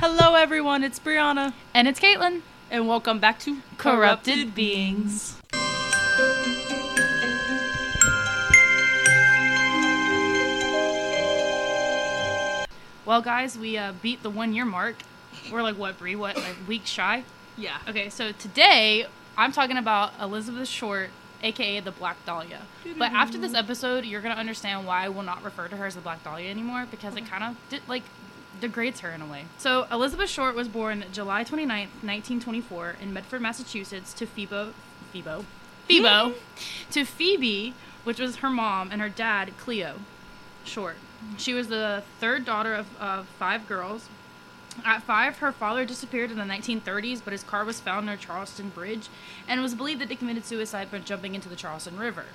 Hello, everyone. It's Brianna, And it's Caitlin. and welcome back to Corrupted Beings. Well, guys, we uh, beat the one year mark. We're like, what, Brie? What, like weeks shy? Yeah. Okay, so today I'm talking about Elizabeth Short, aka the Black Dahlia. But after this episode, you're gonna understand why I will not refer to her as the Black Dahlia anymore because it kind of did like degrades her in a way. So Elizabeth Short was born July 29th, 1924, in Medford, Massachusetts, to Phoebo, Phoebo, Phoebo, to Phoebe, which was her mom, and her dad, Cleo Short. She was the third daughter of, of five girls. At five, her father disappeared in the 1930s, but his car was found near Charleston Bridge, and it was believed that he committed suicide by jumping into the Charleston River.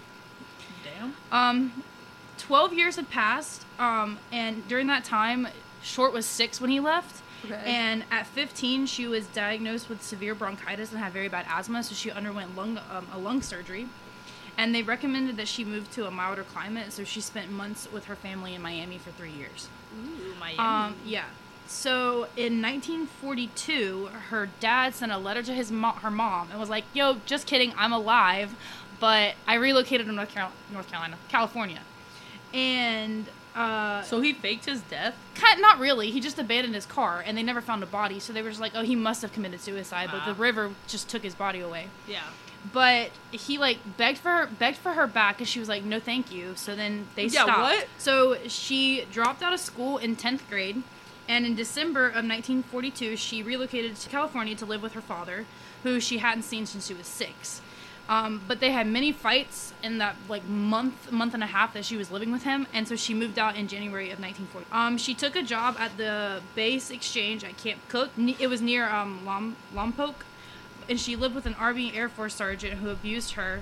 Damn. Um, 12 years had passed, um, and during that time, Short was six when he left. Okay. And at 15, she was diagnosed with severe bronchitis and had very bad asthma, so she underwent lung, um, a lung surgery. And they recommended that she move to a milder climate, so she spent months with her family in Miami for three years. Ooh, Miami. Um, yeah. So in 1942, her dad sent a letter to his mo- her mom and was like, "Yo, just kidding, I'm alive, but I relocated to North, Carol- North Carolina, California." And uh, so he faked his death. kind not really. He just abandoned his car, and they never found a body. So they were just like, "Oh, he must have committed suicide," but the river just took his body away. Yeah. But he like begged for her, begged for her back, and she was like, "No, thank you." So then they Yeah, stopped. what? So she dropped out of school in tenth grade, and in December of 1942, she relocated to California to live with her father, who she hadn't seen since she was six. Um, but they had many fights in that like month, month and a half that she was living with him, and so she moved out in January of 1940. Um, she took a job at the base exchange at Camp Cooke. It was near um, Lom- Lompoc, and she lived with an Army Air Force sergeant who abused her,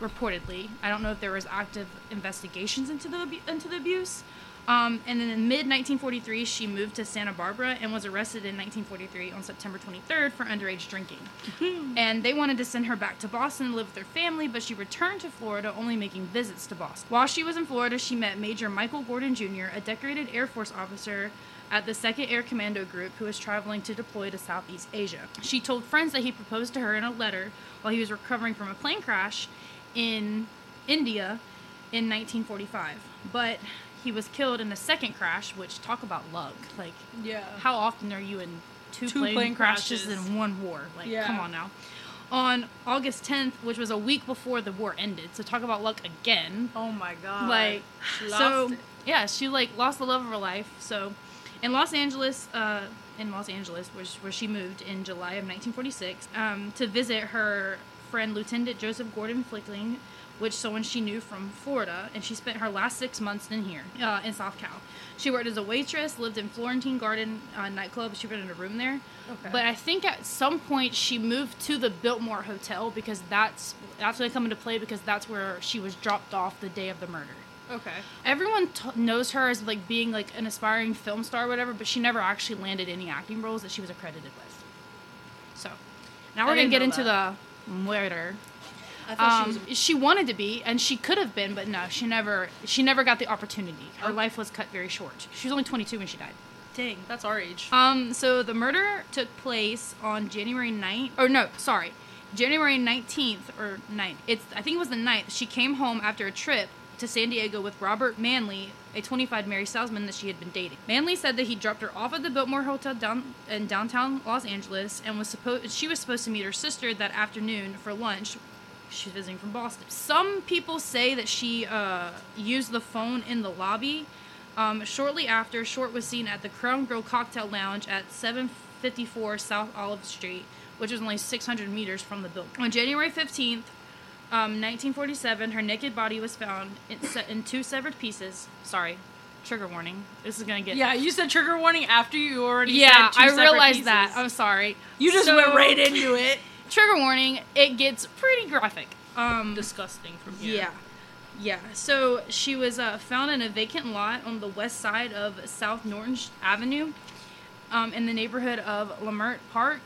reportedly. I don't know if there was active investigations into the into the abuse. Um, and then in mid 1943, she moved to Santa Barbara and was arrested in 1943 on September 23rd for underage drinking. and they wanted to send her back to Boston to live with her family, but she returned to Florida, only making visits to Boston. While she was in Florida, she met Major Michael Gordon Jr., a decorated Air Force officer at the 2nd Air Commando Group who was traveling to deploy to Southeast Asia. She told friends that he proposed to her in a letter while he was recovering from a plane crash in India in 1945. But he was killed in a second crash, which talk about luck. Like, Yeah. how often are you in two, Two plane, plane crashes, crashes. in one war? Like, Yeah. come on now. On August 10th, which was a week before the war ended, so talk about luck again Oh my god. like She so it. yeah she like lost the love of her life so in los angeles uh in los angeles where, where she moved in july of 1946 um, to visit her friend lieutenant joseph gordon fickling which someone she knew from florida and she spent her last six months in here uh, in south cal she worked as a waitress lived in florentine garden uh, nightclub she rented a room there Okay. but i think at some point she moved to the biltmore hotel because that's that's going to come into play because that's where she was dropped off the day of the murder Okay. everyone t- knows her as like being like an aspiring film star or whatever but she never actually landed any acting roles that she was accredited with so now I we're gonna get into that. the murder I thought um, she she, wanted to be and she could have been but no she never she never got the opportunity her Oh. life was cut very short she was only 22 when she died Dang, that's our age. um, so the murder took place on January 9th, or no, sorry, January 19th or 9th. It's I think it was the 9th. She came home after a trip to San Diego with Robert Manley, a 25 Mary salesman that she had been dating. Manley said that he dropped her off at the Biltmore Hotel down in downtown Los Angeles and was supposed she was supposed to meet her sister that afternoon for lunch. She's visiting from Boston. Some people say that she uh, used the phone in the lobby. Um, shortly after, Short was seen at the Crown Grill Cocktail Lounge at 754 South Olive Street, which was only 600 meters from the building. On January 15th, um, 1947, her naked body was found in, in two severed pieces. Sorry, trigger warning. This is gonna get. yeah, you said trigger warning after you already Yeah, I realized that. I'm sorry. you just So- went right into it. Trigger warning. It gets pretty graphic. Um, Disgusting from here. Yeah. Yeah. So she was uh, found in a vacant lot on the west side of South Norton Avenue um, in the neighborhood of Leimert Park.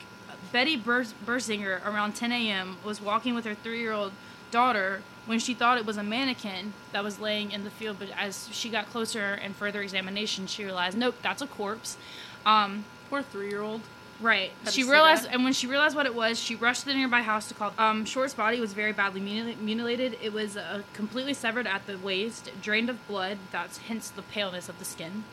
Betty Bers- Bersinger, around 10 a.m., was walking with her three year old daughter when she thought it was a mannequin that was laying in the field. But as she got closer and further examination, she realized, nope, that's a corpse. Um, Poor three year old. Right. She realized, that. and when she realized what it was, she rushed to the nearby house to call. Um, Short's body was very badly mutilated. It was uh, completely severed at the waist, drained of blood. That's hence the paleness of the skin.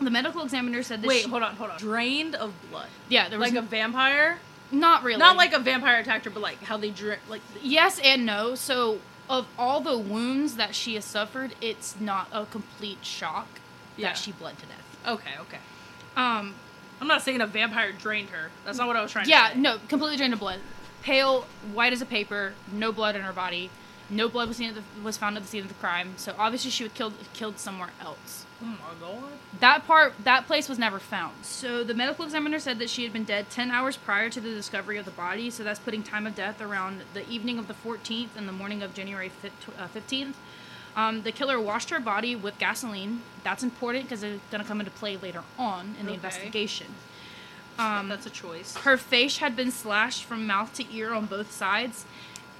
The medical examiner said that. Wait, she, hold on, hold on. Drained of blood. Yeah, there was Like a vampire? not really. Not like a vampire attacked her, but like how they drink. Like, yes and no. So of all the wounds that she has suffered, it's not a complete shock Yeah. that she bled to death. okay, okay. Um, I'm not saying a vampire drained her. That's not what I was trying yeah, to say. no, completely drained of blood. Pale, white as a paper, no blood in her body. No blood was seen at the, was found at the scene of the crime. So obviously she was killed killed somewhere else. Oh my god. That part, that place was never found. So the medical examiner said that she had been dead 10 hours prior to the discovery of the body. So that's putting time of death around the evening of the 14th and the morning of January fif- uh, 15th. Um, the killer washed her body with gasoline. That's important because it's going to come into play later on in the investigation. Um, That's a choice. her face had been slashed from mouth to ear on both sides,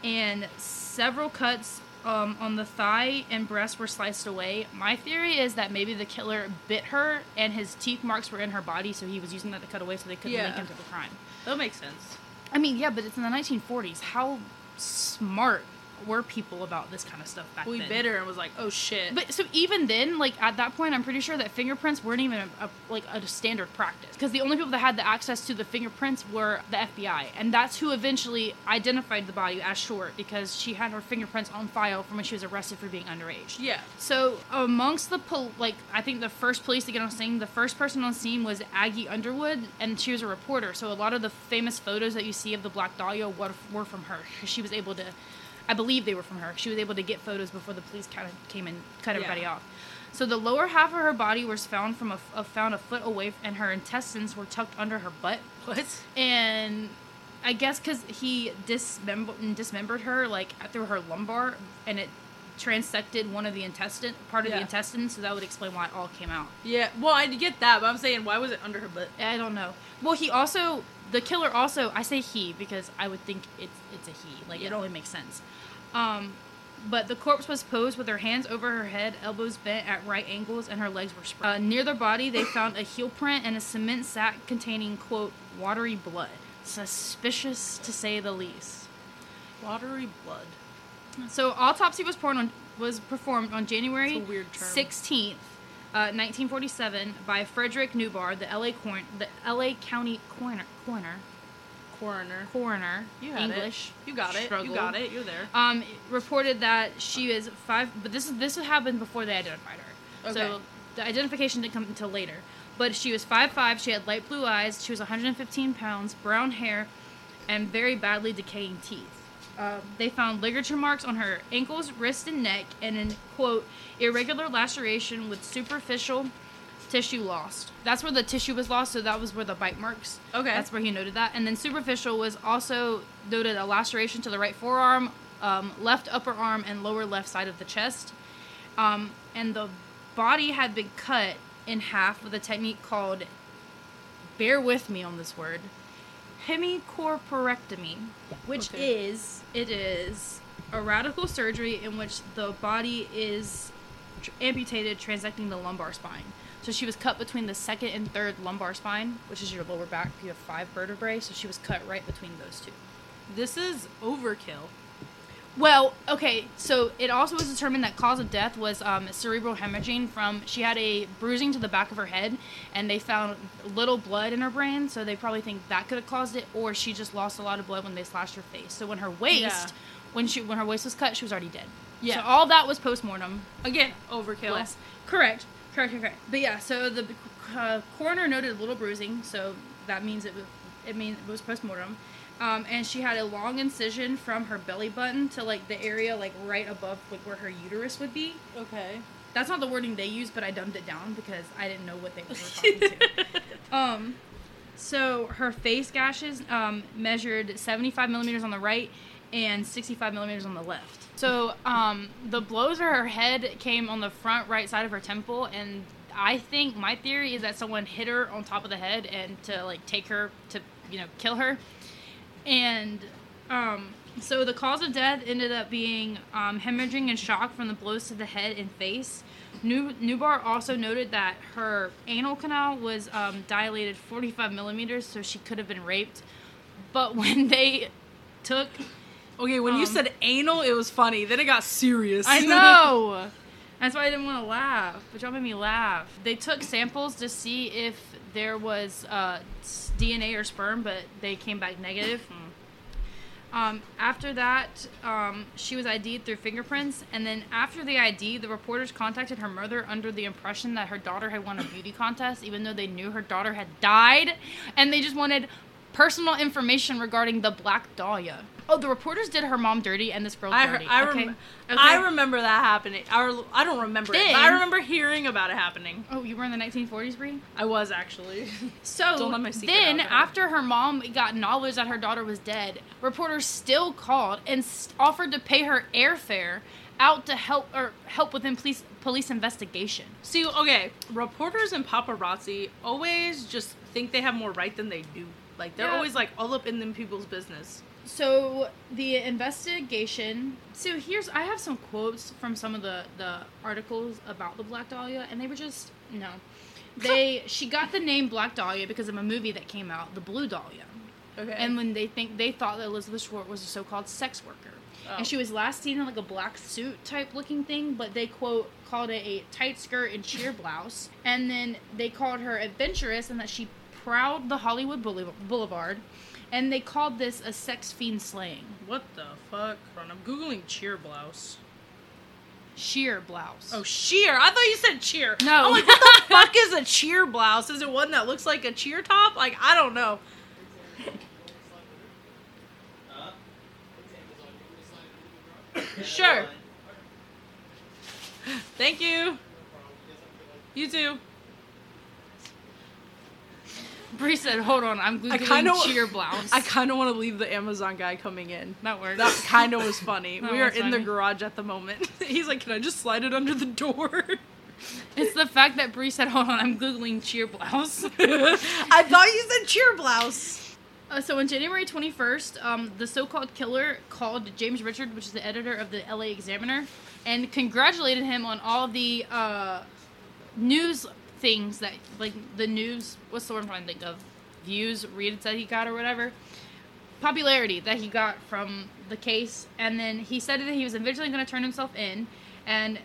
and several cuts um, on the thigh and breast were sliced away. My theory is that maybe the killer bit her, and his teeth marks were in her body, so he was using that to cut away so they couldn't link him to the crime. That makes sense. I mean, yeah, but it's in the 1940s. How smart were people about this kind of stuff back We then? We bit her and was like, oh shit. But so even then, like at that point, I'm pretty sure that fingerprints weren't even a, a, like a standard practice because the only people that had the access to the fingerprints were the FBI, and that's who eventually identified the body as Short because she had her fingerprints on file from when she was arrested for being underage. yeah. So amongst the pol- like, I think the first police to get on scene, the first person on scene was Aggie Underwood, and she was a reporter. So a lot of the famous photos that you see of the Black Dahlia were, were from her. She was able to, I believe they were from her. She was able to get photos before the police kind of came and cut everybody Yeah. off. So the lower half of her body was found from a, a- found a foot away, and her intestines were tucked under her butt What? and I guess because he dismembered, dismembered her like through her lumbar, and it transected one of the intestine part of the intestine, so that would explain why it all came out. Yeah. Well, I get that, but I'm saying, why was it under her butt? I don't know. Well, he also the killer also I say he because I would think it's it's a he. Like it only makes sense. Um, but the corpse was posed with her hands over her head, elbows bent at right angles, and her legs were spread. Uh, near the body, they found a heel print and a cement sack containing quote watery blood. Suspicious to say the least. Watery blood. So autopsy was performed on, was performed on January It's a weird term. 16th, uh, 1947 by Frederick Newbarr, the LA corn, the LA County coroner, coroner, Coroner. coroner, You got English. it. You got it. You got it. You're there. Um, reported that she was five, but this is this happened before they identified her. okay. So the identification didn't come until later. But she was five five. She had light blue eyes. She was 115 pounds, brown hair, and very badly decaying teeth. Uh, they found ligature marks on her ankles, wrist, and neck, and an quote irregular laceration with superficial tissue lost. That's where the tissue was lost, so that was where the bite marks. Okay. That's where he noted that. And then superficial was also noted a laceration to the right forearm, um, left upper arm, and lower left side of the chest. Um, and the body had been cut in half with a technique called, bear with me on this word, hemicorporectomy, which Okay. is, it is a radical surgery in which the body is tr- amputated, transecting the lumbar spine. So she was cut between the second and third lumbar spine, which is your lower back. You have five vertebrae, so she was cut right between those two. This is overkill. Well, okay, so it also was determined that cause of death was um, cerebral hemorrhaging from she had a bruising to the back of her head, and they found little blood in her brain, so they probably think that could have caused it, or she just lost a lot of blood when they slashed her face. So when her waist, Yeah. when she when her waist was cut, she was already dead. Yeah. So all that was post mortem. Again, overkill. Bless. Correct. Correct. Correct. But yeah, so the uh, coroner noted a little bruising, so that means it was it means it was post mortem. Um, and she had a long incision from her belly button to like the area like right above like where her uterus would be. Okay. That's not the wording they used, but I dumbed it down because I didn't know what they were talking to. Um, so her face gashes um, measured 75 millimeters on the right and 65 millimeters on the left. So um, the blows to her head came on the front right side of her temple, and I think my theory is that someone hit her on top of the head and to like take her to you know kill her. And um, so the cause of death ended up being um, hemorrhaging and shock from the blows to the head and face, New Newbarr also noted that her anal canal was um, dilated 45 millimeters, so she could have been raped. But when they took, Okay, when you Um, said anal, it was funny. Then it got serious. I know. That's why I didn't want to laugh, but y'all made me laugh. They took samples to see if there was uh, DNA or sperm, but they came back negative. Um, after that, um, she was ID'd through fingerprints, and then after the ID, the reporters contacted her mother under the impression that her daughter had won a beauty contest, even though they knew her daughter had died, and they just wanted personal information regarding the Black Dahlia. Oh, the reporters did her mom dirty and this girl I, dirty. I, okay? rem- Okay. I remember that happening. I, I don't remember it, but I remember hearing about it happening. Oh, you were in the 1940s, Brie? I was actually. So Don't let my secret then, out after her mom got knowledge that her daughter was dead, reporters still called and offered to pay her airfare out to help or help within police police investigation. See, okay, reporters and paparazzi always just think they have more right than they do. Like they're Yeah. always like all up in them people's business. So the investigation. So here's I have some quotes from some of the the articles about the Black Dahlia, and they were just no. They she got the name Black Dahlia because of a movie that came out, The Blue Dahlia. Okay. And when they think they thought that Elizabeth Short was a so-called sex worker, Oh. and she was last seen in like a black suit type looking thing, but they quote called it a tight skirt and sheer blouse, and then they called her adventurous and that she prowled the Hollywood Boulevard, and they called this a sex fiend slaying what the fuck? Hold on, I'm googling cheer blouse. sheer blouse. Oh, sheer. I thought you said cheer. No. I'm like, what the fuck is a cheer blouse? Is it one that looks like a cheer top? Like, I don't know. Sure. Thank you. You too. Bree said, "Hold on, I'm googling kinda- sheer blouse." I kind of want to leave the Amazon guy coming in. that works. That kind of was funny. We are in the garage at the moment. He's like, "Can I just slide it under the door?" it's the fact that Bree said, "Hold on, I'm googling sheer blouse." I thought you said cheer blouse. Uh, so on January 21st, um, the so-called killer called James Richard, which is the editor of the LA Examiner, and congratulated him on all the uh, news things that, like the news. What's the word I'm trying to think of? Views, reads that he got, or whatever. Popularity that he got from the case, and then he said that he was eventually going to turn himself in, and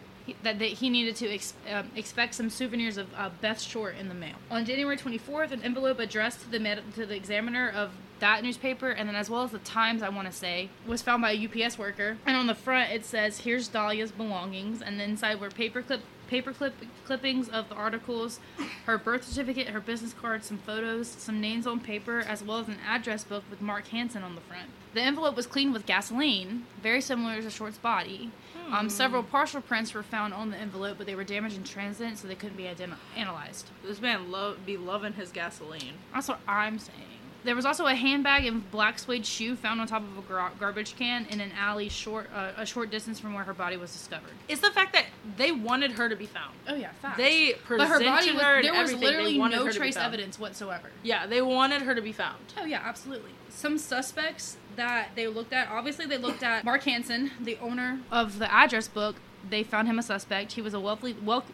that he needed to ex, um, expect some souvenirs of uh, Beth Short in the mail. On January 24th, an envelope addressed to the med- to the Examiner of that newspaper, and then as well as the Times, I want to say, was found by a UPS worker. And on the front, it says, "Here's Dahlia's belongings," and then inside were paperclip paper clip clippings of the articles, her birth certificate, her business card, some photos, some names on paper, as well as an address book with Mark Hansen on the front. The envelope was cleaned with gasoline, very similar to Short's body. Um, several partial prints were found on the envelope, but they were damaged in transit, so they couldn't be identi- analyzed. This man love be loving his gasoline. That's what I'm saying. There was also a handbag and black suede shoe found on top of a gar- garbage can in an alley short uh, a short distance from where her body was discovered. It's the fact that they wanted her to be found. Oh yeah, fact. They but presented her body was her there was. Literally no her to be trace evidence whatsoever. Yeah, they wanted her to be found. Oh yeah, absolutely. Some suspects that they looked at, obviously they looked at Mark Hansen, the owner of the address book. They found him a suspect. He was a wealthy, wealth,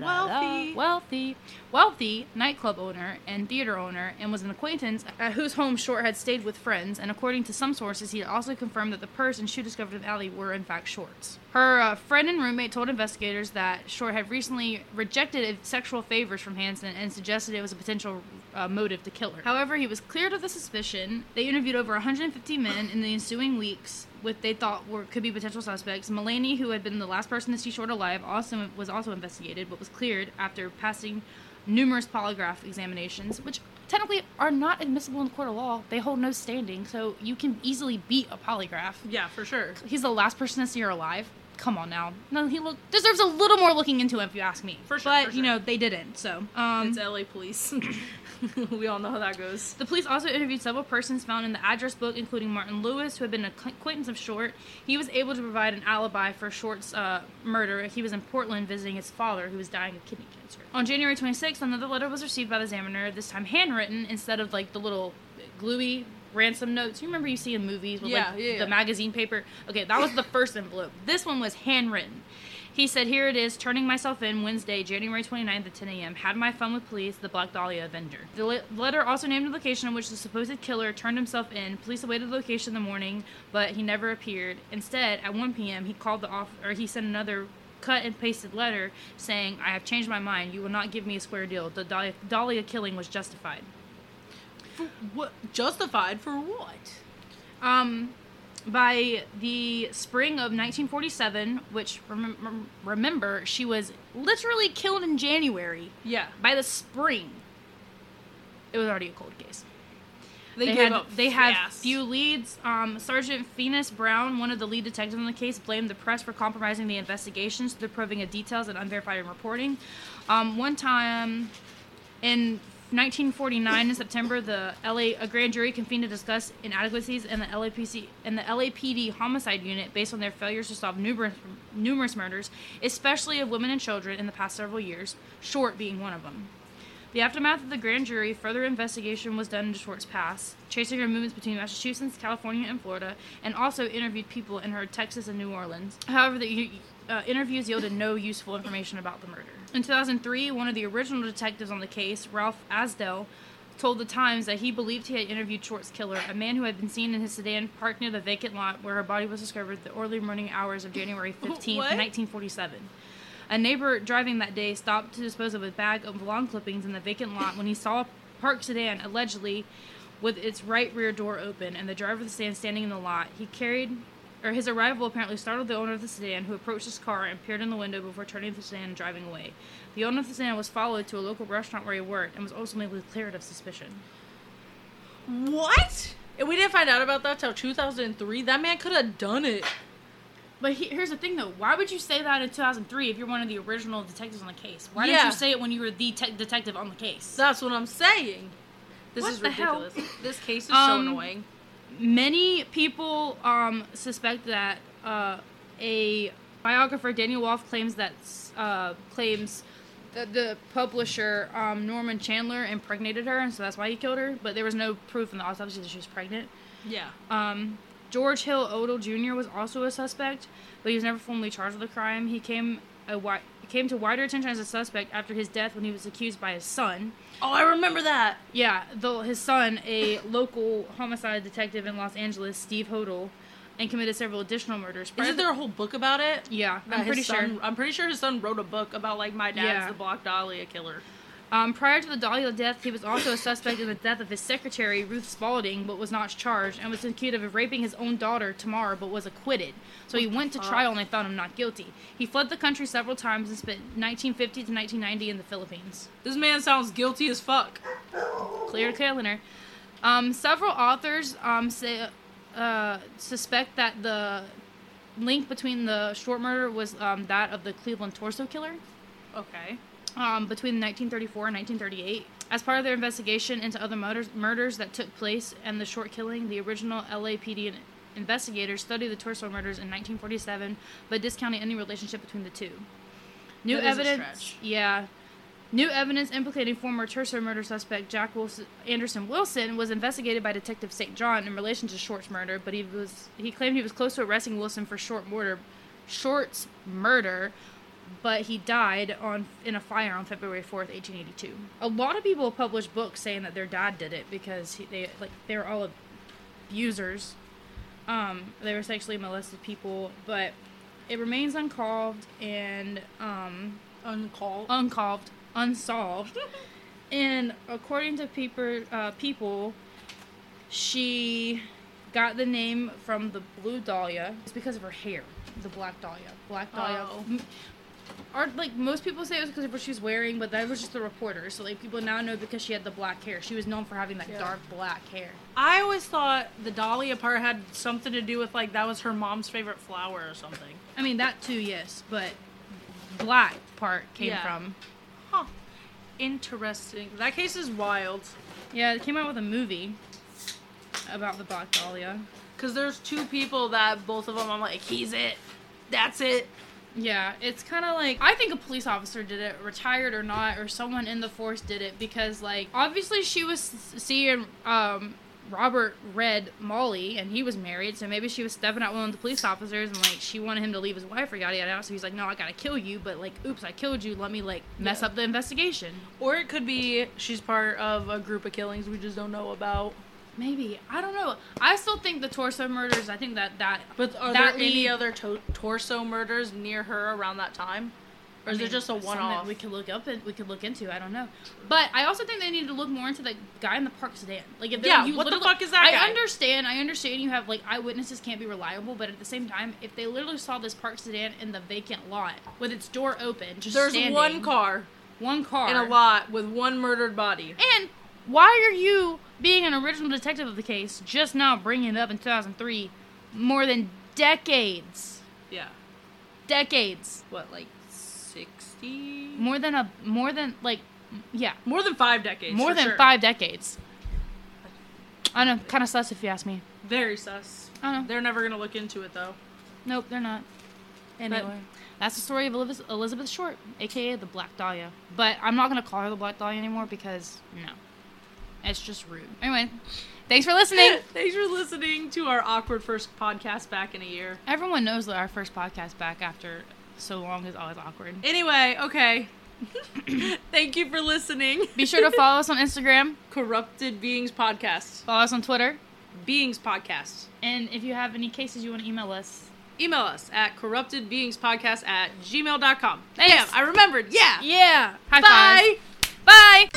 Wealthy. wealthy, wealthy nightclub owner and theater owner, and was an acquaintance at whose home Short had stayed with friends. And according to some sources, he also confirmed that the purse and shoe discovered in the alley were in fact Short's. Her uh, friend and roommate told investigators that Short had recently rejected sexual favors from Hansen and suggested it was a potential uh, motive to kill her. However, he was cleared of the suspicion. They interviewed over 150 men in the ensuing weeks with they thought were could be potential suspects. Mulaney, who had been the last person to see Short alive, also was also investigated, but was cleared after passing numerous polygraph examinations, which technically are not admissible in the court of law. They hold no standing, so you can easily beat a polygraph. Yeah, for sure. He's the last person to see her alive. Come on now. No, he look deserves a little more looking into him if you ask me. For sure, But for you know they didn't. So um, It's LA police. we all know how that goes. the police also interviewed several persons found in the address book, including Martin Lewis, who had been an acquaintance of Short. He was able to provide an alibi for Short's uh, murder. He was in Portland visiting his father, who was dying of kidney cancer. On January 26th, another letter was received by the examiner, this time handwritten instead of like the little gluey ransom notes. You remember you see in movies with Yeah, like yeah, yeah. the magazine paper? Okay, that was the first envelope. This one was handwritten. He said, Here it is, turning myself in Wednesday, January 29th at 10 a.m. Had my fun with police, the Black Dahlia Avenger. The le- letter also named the location in which the supposed killer turned himself in. Police awaited the location in the morning, but he never appeared. Instead, at 1 p.m., he called the off, or he sent another cut and pasted letter saying, I have changed my mind. You will not give me a square deal. The Dahlia, Dahlia killing was justified. For what? Justified for what? Um, by the spring of 1947, which remem- remember she was literally killed in January. Yeah. By the spring, it was already a cold case. They, They, had they had few leads. Um, Sergeant Phoenix Brown, one of the lead detectives on the case, blamed the press for compromising the investigations through proving of details and unverified reporting. Um, one time in 1949, in September, the LA a grand jury convened to discuss inadequacies in the LAPC in the LAPD homicide unit based on their failures to solve numerous numerous murders, especially of women and children, in the past several years. Short being one of them. The aftermath of the grand jury, further investigation was done into Short's past, tracing her movements between Massachusetts, California, and Florida, and also interviewed people in her Texas and New Orleans. However, the uh, interviews yielded no useful information about the murder. In 2003, one of the original detectives on the case, Ralph Asdell, told the Times that he believed he had interviewed Short's killer, a man who had been seen in his sedan parked near the vacant lot where her body was discovered the early morning hours of January 15, What? 1947. A neighbor driving that day stopped to dispose of a bag of lawn clippings in the vacant lot when he saw a parked sedan, allegedly with its right rear door open, and the driver of the sedan standing in the lot. He carried, or his arrival apparently startled the owner of the sedan, who approached his car and peered in the window before turning the sedan and driving away. The owner of the sedan was followed to a local restaurant where he worked and was ultimately cleared of suspicion. What? And we didn't find out about that till 2003. That man could have done it. But he, here's the thing, though. Why would you say that in 2003 if you're one of the original detectives on the case? Why didn't you say it when you were the te- detective on the case? That's what I'm saying. This What is the hell? ridiculous. This case is Um, so annoying. Many people um, suspect that uh, a biographer, Daniel Wolfe, claims that uh, claims that the publisher um, Norman Chandler impregnated her, and so that's why he killed her. But there was no proof in the autopsy that she was pregnant. Yeah. Um, George Hill Hodel Jr. was also a suspect, but he was never formally charged with the crime. He came a wi- came to wider attention as a suspect after his death when he was accused by his son. Oh, I remember that. Yeah, though his son, a local homicide detective in Los Angeles, Steve Hodel, and committed several additional murders. Prior Isn't there a whole book about it? Yeah, I'm pretty son- sure. I'm pretty sure his son wrote a book about like my dad's Yeah. the Black Dahlia killer. Um, prior to the Dahlia death, he was also a suspect in the death of his secretary, Ruth Spalding, but was not charged, and was accused of raping his own daughter, Tamar, but was acquitted. So he went to trial and they found him not guilty. He fled the country several times and spent 1950 to 1990 in the Philippines. This man sounds guilty as fuck. Clear to Leonard. Um, several authors um, say, uh, suspect that the link between the short murder was um, that of the Cleveland torso killer Okay. Um, between 1934 and 1938. As part of their investigation into other murders, murders that took place and the short killing, the original LAPD investigators studied the torso murders in 1947, but discounted any relationship between the two. New That evidence, yeah. New evidence implicating former torso murder suspect Jack Wilson, Anderson Wilson was investigated by Detective St. John in relation to Short's murder, but he was he claimed he was close to arresting Wilson for Short murder, Short's murder, but he died on in a fire on February 4th, 1882. A lot of people publish books saying that their dad did it because he, they like they were all abusers. Um, they were sexually molested people, but it remains unsolved and um, Uncalled. unsolved, unsolved. and according to people, uh, people, she got the name from the blue dahlia. It's because of her hair, the black dahlia. Black dahlia. Oh. M- Or like most people say it was because of what she was wearing, but that was just the reporter. So like people now know because she had the black hair. She was known for having that Yeah. dark black hair. I always thought the Dahlia part had something to do with like that was her mom's favorite flower or something. I mean that too, yes, but black part came Yeah. from. Huh. Interesting. That case is wild. Yeah, it came out with a movie about the black dahlia. Cause there's two people that both of them I'm like, he's it. That's it. Yeah, it's kind of like I think a police officer did it, retired or not, or someone in the force did it because like obviously she was seeing um Robert read Molly, and he was married, so maybe she was stepping out one of the police officers, and like she wanted him to leave his wife or yada yada. yada. So he's like, "No, I gotta kill you," but like, "Oops, I killed you. Let me like mess Yeah. up the investigation." Or it could be she's part of a group of killings we just don't know about. Maybe I don't know. I still think the torso murders. I think that that But are that there any other to- torso murders near her around that time? Or is I mean, it just a one-off? We could look up and we could look into. I don't know, but I also think they need to look more into the guy in the park sedan. Like, if Yeah, you what the fuck is that I guy? understand. I understand you have like eyewitnesses can't be reliable, but at the same time, if they literally saw this park sedan in the vacant lot with its door open, just There's standing, one car one car in a lot with one murdered body. And why are you, being an original detective of the case, just now bringing it up in 2003, more than decades, Yeah. decades, What, like 60? more than a more than like, yeah, More than five decades. more than sure. five decades. I know, kind of sus if you ask me. Very sus. I know. They're never gonna look into it though. Nope, they're not. Anyway. But that's the story of Elizabeth, Elizabeth Short, aka the Black Dahlia. But I'm not gonna call her the Black Dahlia anymore because no, it's just rude. Anyway, thanks for listening. Thanks for listening to our awkward first podcast back in a year. Everyone knows that our first podcast back after so long is always awkward. Anyway, okay. Thank you for listening. Be sure to follow us on Instagram, Corrupted Beings Podcast. follow us on Twitter, Beings Podcast. and if you have any cases you want to email us, Email us at corruptedbeingspodcast at gmail.com. Thanks. Damn, I remembered. Yeah. yeah. High Bye. five. Bye.